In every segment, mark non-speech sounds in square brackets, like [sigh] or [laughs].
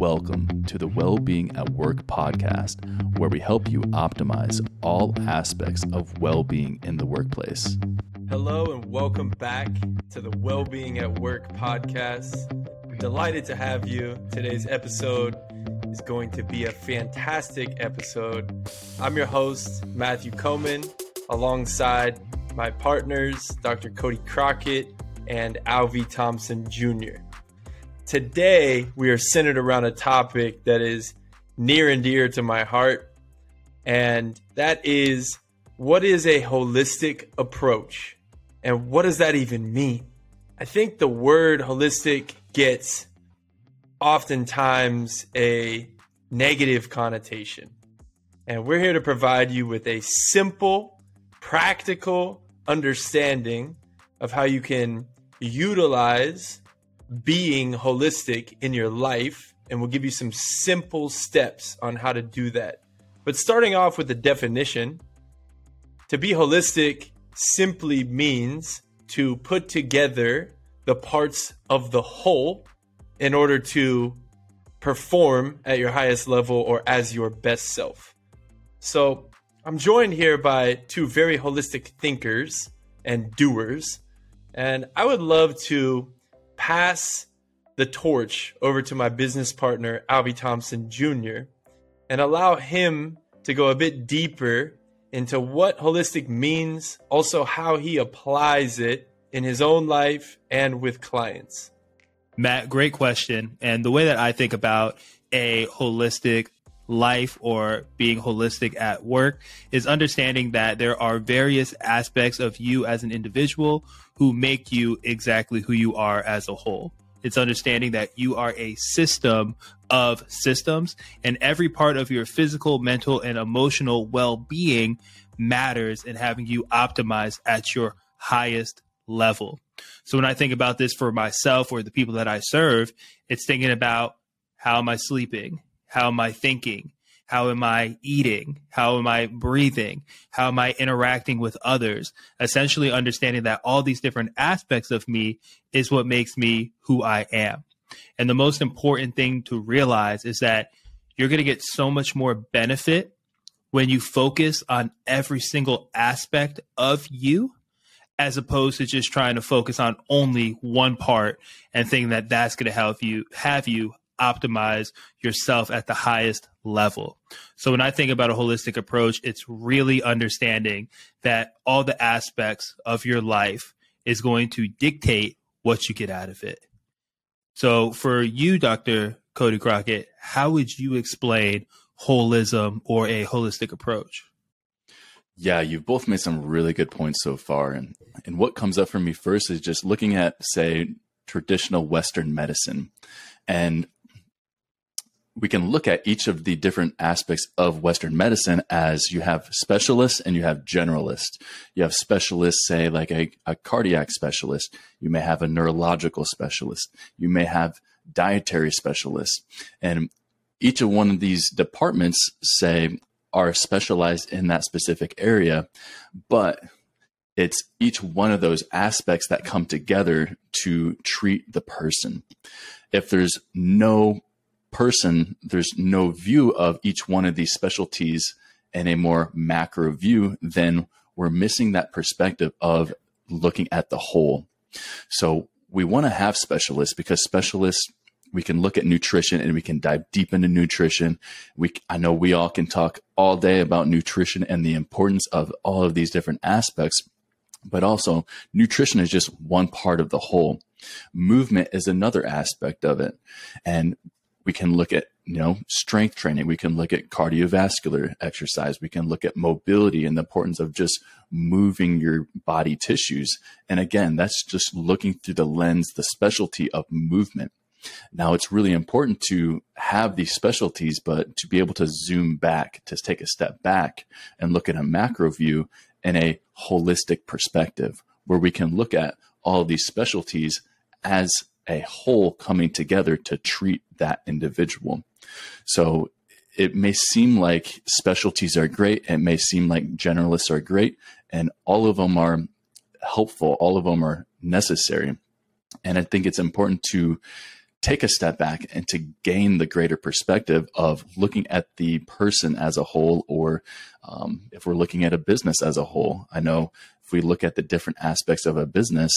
welcome to the Wellbeing at Work podcast, where we help you optimize all aspects of well being in the workplace. Hello, and welcome back to the Wellbeing at Work podcast. Delighted to have you. Today's episode is going to be a fantastic episode. I'm your host, Matthew Coman, alongside my partners, Dr. Cody Crockett and Alvey Thompson Jr. Today, we are centered around a topic that is near and dear to my heart, and that is what is a holistic approach? And what does that even mean? I think the word holistic gets oftentimes a negative connotation. And we're here to provide you with a simple, practical understanding of how you can utilize being holistic in your life. And we'll give you some simple steps on how to do that. But starting off with the definition, to be holistic simply means to put together the parts of the whole in order to perform at your highest level or as your best self. So, I'm joined here by two very holistic thinkers and doers, and I would love to pass the torch over to my business partner, Alvey Thompson Jr., and allow him to go a bit deeper into what holistic means, also how he applies it in his own life and with clients. Matt, great question. And the way that I think about a holistic life or being holistic at work is understanding that there are various aspects of you as an individual who make you exactly who you are as a whole. It's understanding that you are a system of systems, and every part of your physical, mental, and emotional well being matters in having you optimize at your highest level. So, when I think about this for myself or the people that I serve, it's thinking about how am I sleeping? How am I thinking? How am I eating? How am I breathing? How am I interacting with others? Essentially, understanding that all these different aspects of me is what makes me who I am. And the most important thing to realize is that you're going to get so much more benefit when you focus on every single aspect of you as opposed to just trying to focus on only one part and thinking that that's going to help you have you optimize yourself at the highest level. So when I think about a holistic approach, it's really understanding that all the aspects of your life is going to dictate what you get out of it. So for you, Dr. Cody Crockett, how would you explain holism or a holistic approach? Yeah, you've both made some really good points so far. And, and what comes up for me first is just looking at, say, traditional Western medicine. And we can look at each of the different aspects of Western medicine as you have specialists and you have generalists. You have specialists, say, like a, a cardiac specialist. You may have a neurological specialist. You may have dietary specialists. And each of one of these departments, say, are specialized in that specific area, but it's each one of those aspects that come together to treat the person. If there's no person, there's no view of each one of these specialties in a more macro view, then we're missing that perspective of looking at the whole. So we want to have specialists because specialists we can look at nutrition and we can dive deep into nutrition. We I know we all can talk all day about nutrition and the importance of all of these different aspects, but also nutrition is just one part of the whole. Movement is another aspect of it. And we can look at you know strength training. We can look at cardiovascular exercise. We can look at mobility and the importance of just moving your body tissues. And again that's just looking through the lens the specialty of movement. Now it's really important to have these specialties but to be able to zoom back to take a step back and look at a macro view in a holistic perspective where we can look at all these specialties as a whole coming together to treat that individual. So it may seem like specialties are great. It may seem like generalists are great, and all of them are helpful. All of them are necessary. And I think it's important to take a step back and to gain the greater perspective of looking at the person as a whole, or um, if we're looking at a business as a whole. I know if we look at the different aspects of a business,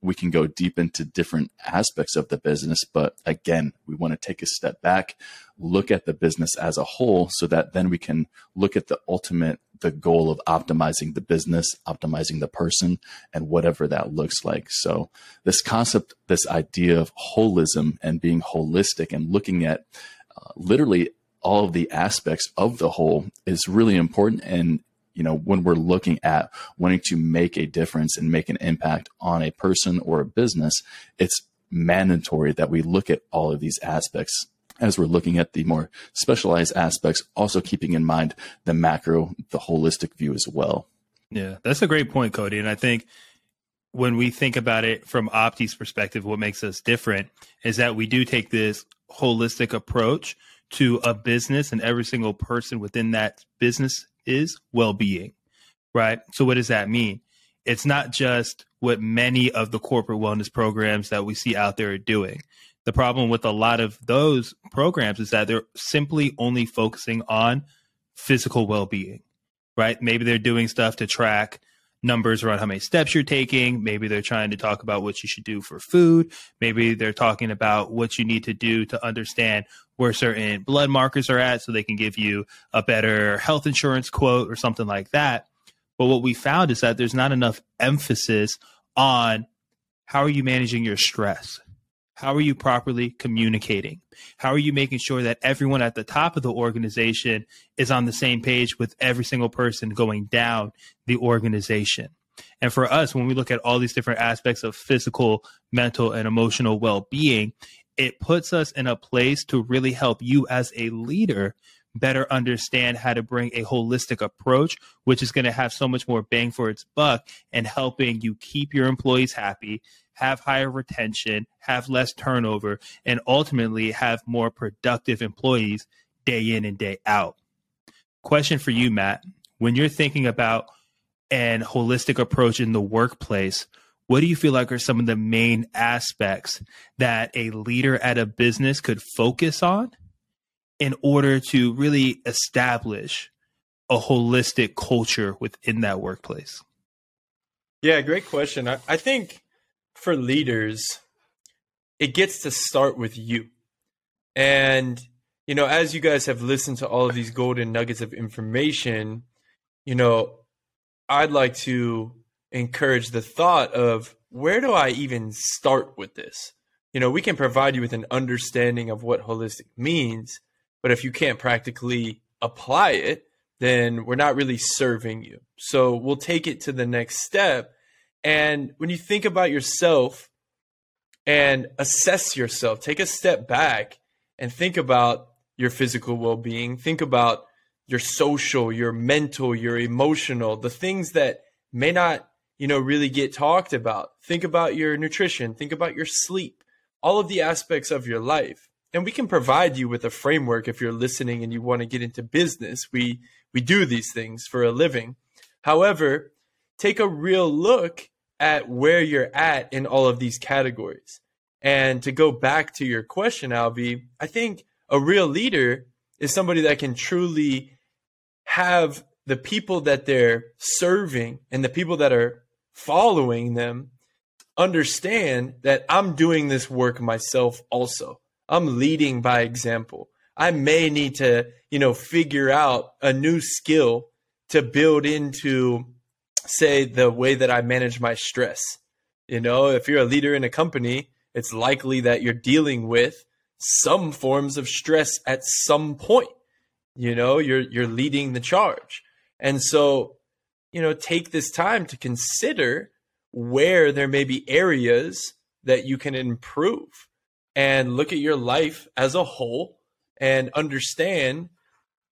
we can go deep into different aspects of the business. But again, we want to take a step back, look at the business as a whole, so that then we can look at the ultimate, the goal of optimizing the business, optimizing the person, and whatever that looks like. So, this concept, this idea of holism and being holistic and looking at uh, literally all of the aspects of the whole is really important and you know, when we're looking at wanting to make a difference and make an impact on a person or a business, it's mandatory that we look at all of these aspects as we're looking at the more specialized aspects, also keeping in mind the macro, the holistic view as well. Yeah, that's a great point, Cody. And I think when we think about it from Opti's perspective, what makes us different is that we do take this holistic approach to a business and every single person within that business is well being, right? So, what does that mean? It's not just what many of the corporate wellness programs that we see out there are doing. The problem with a lot of those programs is that they're simply only focusing on physical well being, right? Maybe they're doing stuff to track numbers around how many steps you're taking. Maybe they're trying to talk about what you should do for food. Maybe they're talking about what you need to do to understand where certain blood markers are at so they can give you a better health insurance quote or something like that. But what we found is that there's not enough emphasis on how are you managing your stress? How are you properly communicating? How are you making sure that everyone at the top of the organization is on the same page with every single person going down the organization? And for us, when we look at all these different aspects of physical, mental, and emotional well being, it puts us in a place to really help you as a leader better understand how to bring a holistic approach, which is going to have so much more bang for its buck and helping you keep your employees happy, have higher retention, have less turnover, and ultimately have more productive employees day in and day out. Question for you, Matt. When you're thinking about an holistic approach in the workplace, what do you feel like are some of the main aspects that a leader at a business could focus on in order to really establish a holistic culture within that workplace? Yeah, great question. I, I think for leaders, it gets to start with you. And, you know, as you guys have listened to all of these golden nuggets of information, you know, I'd like to encourage the thought of where do I even start with this? You know, we can provide you with an understanding of what holistic means, but if you can't practically apply it, then we're not really serving you. So we'll take it to the next step. And when you think about yourself and assess yourself, take a step back and think about your physical well being, think about your social, your mental, your emotional, the things that may not you know, really get talked about. Think about your nutrition, think about your sleep, all of the aspects of your life. And we can provide you with a framework if you're listening and you want to get into business. We we do these things for a living. However, take a real look at where you're at in all of these categories. And to go back to your question, Alvey, I think a real leader is somebody that can truly have the people that they're serving and the people that are following them understand that I'm doing this work myself also. I'm leading by example. I may need to, you know, figure out a new skill to build into say the way that I manage my stress. You know, if you're a leader in a company, it's likely that you're dealing with some forms of stress at some point. You know, you're you're leading the charge. And so you know, take this time to consider where there may be areas that you can improve and look at your life as a whole and understand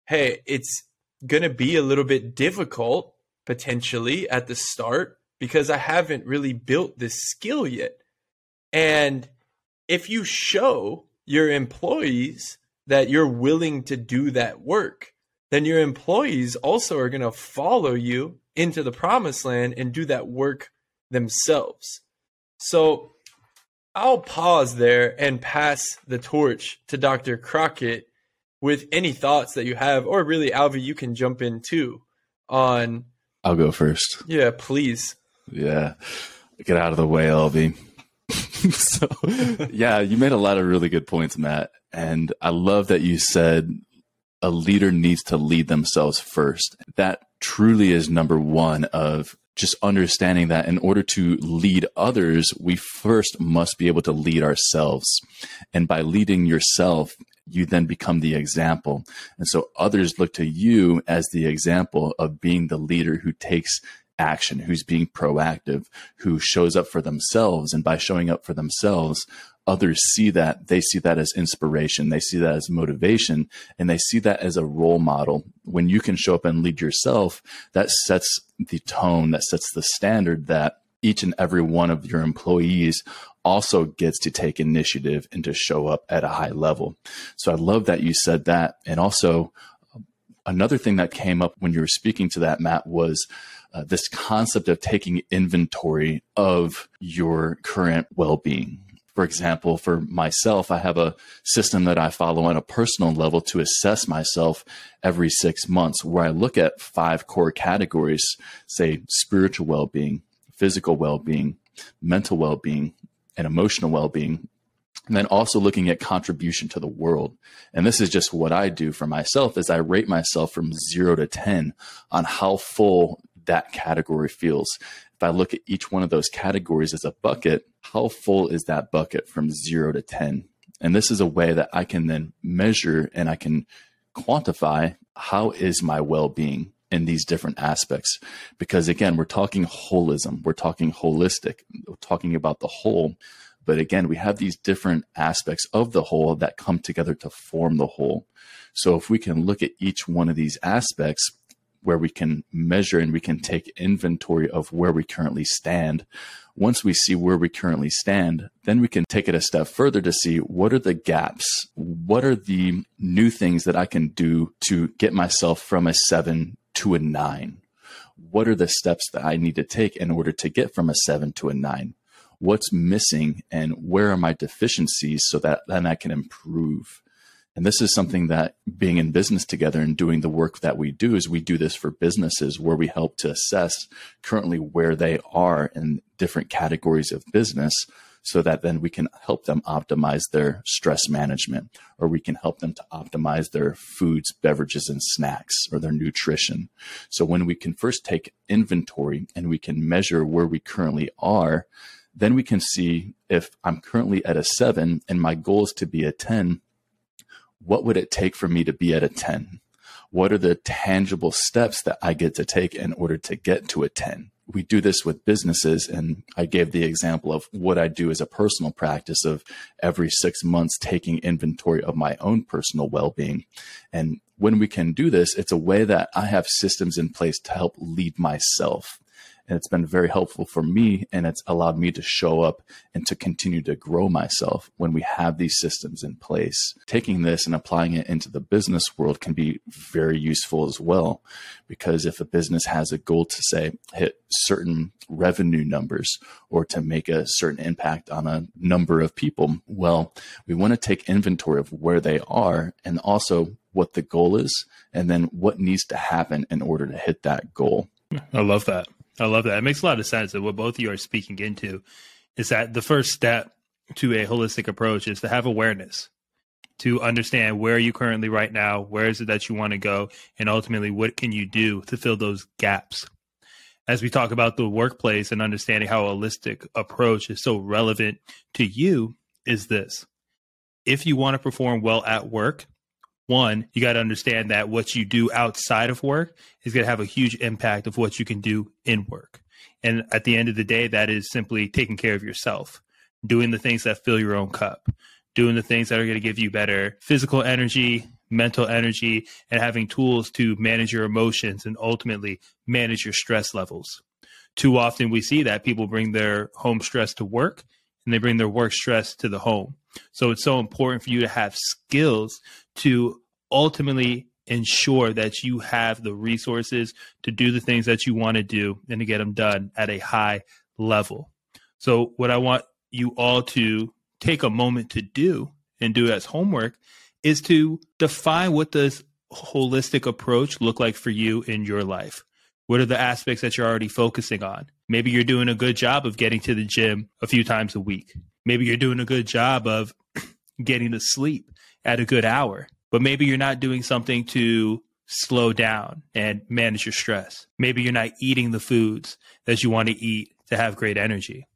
hey, it's going to be a little bit difficult potentially at the start because I haven't really built this skill yet. And if you show your employees that you're willing to do that work, then your employees also are going to follow you into the promised land and do that work themselves. So I'll pause there and pass the torch to Dr. Crockett with any thoughts that you have, or really, Alvey, you can jump in too on. I'll go first. Yeah, please. Yeah. Get out of the way, Alvey. [laughs] so, yeah, you made a lot of really good points, Matt. And I love that you said a leader needs to lead themselves first. That truly is number one of just understanding that in order to lead others, we first must be able to lead ourselves. And by leading yourself, you then become the example. And so others look to you as the example of being the leader who takes action, who's being proactive, who shows up for themselves. And by showing up for themselves, others see that they see that as inspiration they see that as motivation and they see that as a role model when you can show up and lead yourself that sets the tone that sets the standard that each and every one of your employees also gets to take initiative and to show up at a high level so i love that you said that and also another thing that came up when you were speaking to that matt was uh, this concept of taking inventory of your current well-being for example, for myself, I have a system that I follow on a personal level to assess myself every six months, where I look at five core categories say spiritual well being, physical well being, mental well being, and emotional well being. And then also looking at contribution to the world. And this is just what I do for myself is I rate myself from zero to 10 on how full that category feels if I look at each one of those categories as a bucket, how full is that bucket from zero to 10? And this is a way that I can then measure and I can quantify how is my well being in these different aspects. Because again, we're talking holism, we're talking holistic, we're talking about the whole. But again, we have these different aspects of the whole that come together to form the whole. So if we can look at each one of these aspects where we can measure and we can take inventory of where we currently stand. Once we see where we currently stand, then we can take it a step further to see what are the gaps? What are the new things that I can do to get myself from a seven to a nine? What are the steps that I need to take in order to get from a seven to a nine? What's missing and where are my deficiencies so that then I can improve? And this is something that being in business together and doing the work that we do is we do this for businesses where we help to assess currently where they are in different categories of business so that then we can help them optimize their stress management or we can help them to optimize their foods, beverages, and snacks or their nutrition. So when we can first take inventory and we can measure where we currently are, then we can see if I'm currently at a seven and my goal is to be a 10 what would it take for me to be at a 10? What are the tangible steps that I get to take in order to get to a 10? We do this with businesses, and I gave the example of what I do as a personal practice of every six months taking inventory of my own personal well being. And when we can do this, it's a way that I have systems in place to help lead myself and it's been very helpful for me and it's allowed me to show up and to continue to grow myself when we have these systems in place taking this and applying it into the business world can be very useful as well because if a business has a goal to say hit certain revenue numbers or to make a certain impact on a number of people well we want to take inventory of where they are and also what the goal is and then what needs to happen in order to hit that goal I love that. I love that. It makes a lot of sense that what both of you are speaking into is that the first step to a holistic approach is to have awareness, to understand where are you currently right now, where is it that you want to go, and ultimately what can you do to fill those gaps. As we talk about the workplace and understanding how a holistic approach is so relevant to you, is this. If you want to perform well at work, one, you got to understand that what you do outside of work is going to have a huge impact of what you can do in work. And at the end of the day, that is simply taking care of yourself, doing the things that fill your own cup, doing the things that are going to give you better physical energy, mental energy, and having tools to manage your emotions and ultimately manage your stress levels. Too often we see that people bring their home stress to work and they bring their work stress to the home. So it's so important for you to have skills to ultimately ensure that you have the resources to do the things that you want to do and to get them done at a high level. So, what I want you all to take a moment to do and do as homework is to define what does holistic approach look like for you in your life? What are the aspects that you're already focusing on? Maybe you're doing a good job of getting to the gym a few times a week. Maybe you're doing a good job of [clears throat] getting to sleep at a good hour, but maybe you're not doing something to slow down and manage your stress. Maybe you're not eating the foods that you want to eat to have great energy.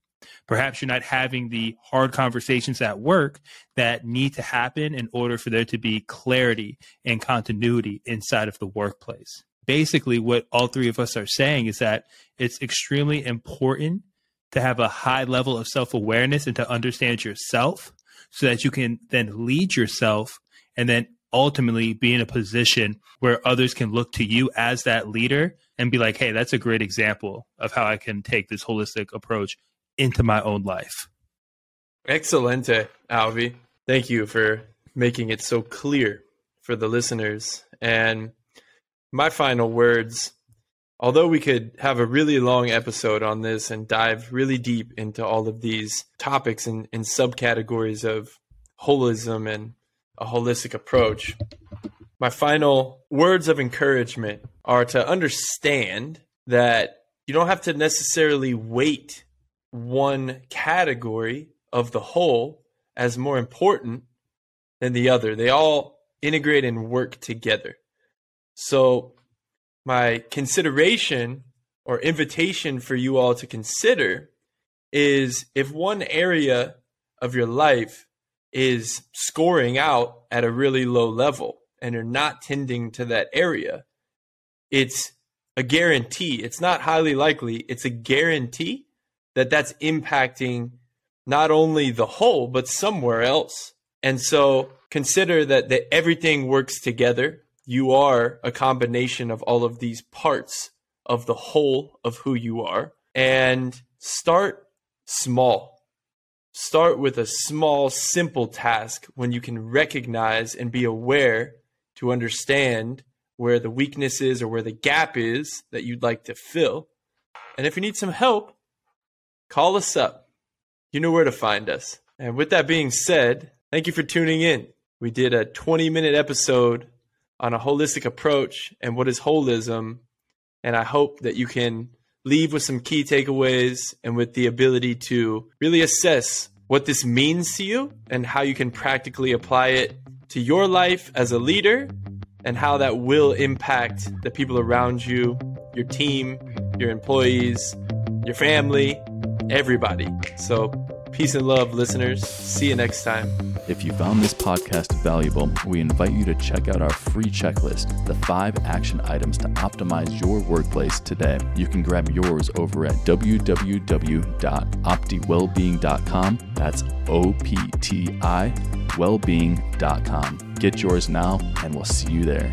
Perhaps you're not having the hard conversations at work that need to happen in order for there to be clarity and continuity inside of the workplace. Basically, what all three of us are saying is that it's extremely important to have a high level of self awareness and to understand yourself so that you can then lead yourself and then ultimately be in a position where others can look to you as that leader and be like, hey, that's a great example of how I can take this holistic approach into my own life. Excelente, Alvey. Thank you for making it so clear for the listeners. And my final words although we could have a really long episode on this and dive really deep into all of these topics and, and subcategories of holism and a holistic approach, my final words of encouragement are to understand that you don't have to necessarily weight one category of the whole as more important than the other. They all integrate and work together. So, my consideration or invitation for you all to consider is if one area of your life is scoring out at a really low level and you're not tending to that area, it's a guarantee. It's not highly likely, it's a guarantee that that's impacting not only the whole, but somewhere else. And so consider that, that everything works together. You are a combination of all of these parts of the whole of who you are. And start small Start with a small, simple task when you can recognize and be aware to understand where the weakness is or where the gap is that you'd like to fill. And if you need some help, call us up. You know where to find us. And with that being said, thank you for tuning in. We did a 20 minute episode on a holistic approach and what is holism. And I hope that you can leave with some key takeaways and with the ability to really assess what this means to you and how you can practically apply it to your life as a leader and how that will impact the people around you, your team, your employees, your family, everybody. So, peace and love, listeners. See you next time. If you found this podcast valuable, we invite you to check out our free checklist, the five action items to optimize your workplace today. You can grab yours over at www.optiwellbeing.com. That's O P T I wellbeing.com. Get yours now, and we'll see you there.